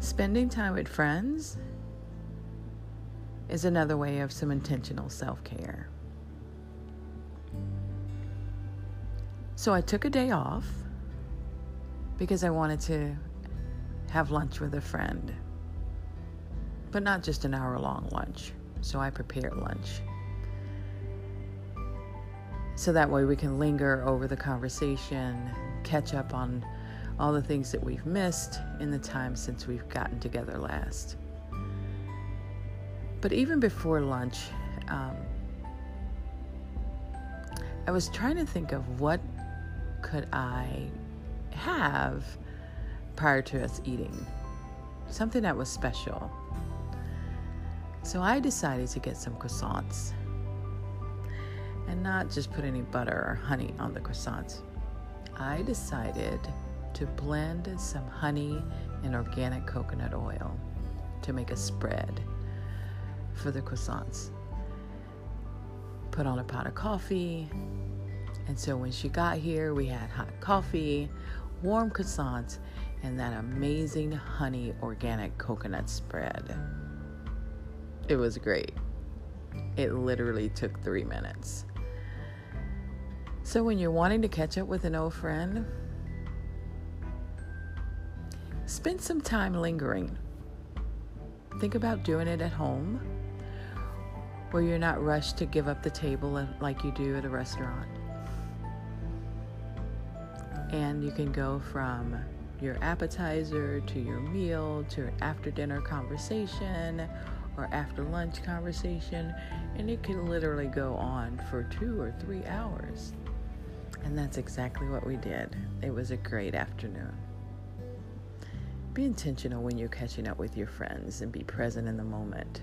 Spending time with friends is another way of some intentional self care. So I took a day off because I wanted to have lunch with a friend, but not just an hour long lunch. So I prepared lunch. So that way we can linger over the conversation, catch up on all the things that we've missed in the time since we've gotten together last. But even before lunch, um, I was trying to think of what could I have prior to us eating. Something that was special. So I decided to get some croissants and not just put any butter or honey on the croissants. I decided to blend some honey and organic coconut oil to make a spread for the croissants. Put on a pot of coffee. And so when she got here, we had hot coffee, warm croissants, and that amazing honey organic coconut spread. It was great. It literally took three minutes. So, when you're wanting to catch up with an old friend, spend some time lingering. Think about doing it at home where you're not rushed to give up the table uh, like you do at a restaurant. And you can go from your appetizer to your meal to an after dinner conversation or after lunch conversation, and it can literally go on for two or three hours. And that's exactly what we did. It was a great afternoon. Be intentional when you're catching up with your friends and be present in the moment.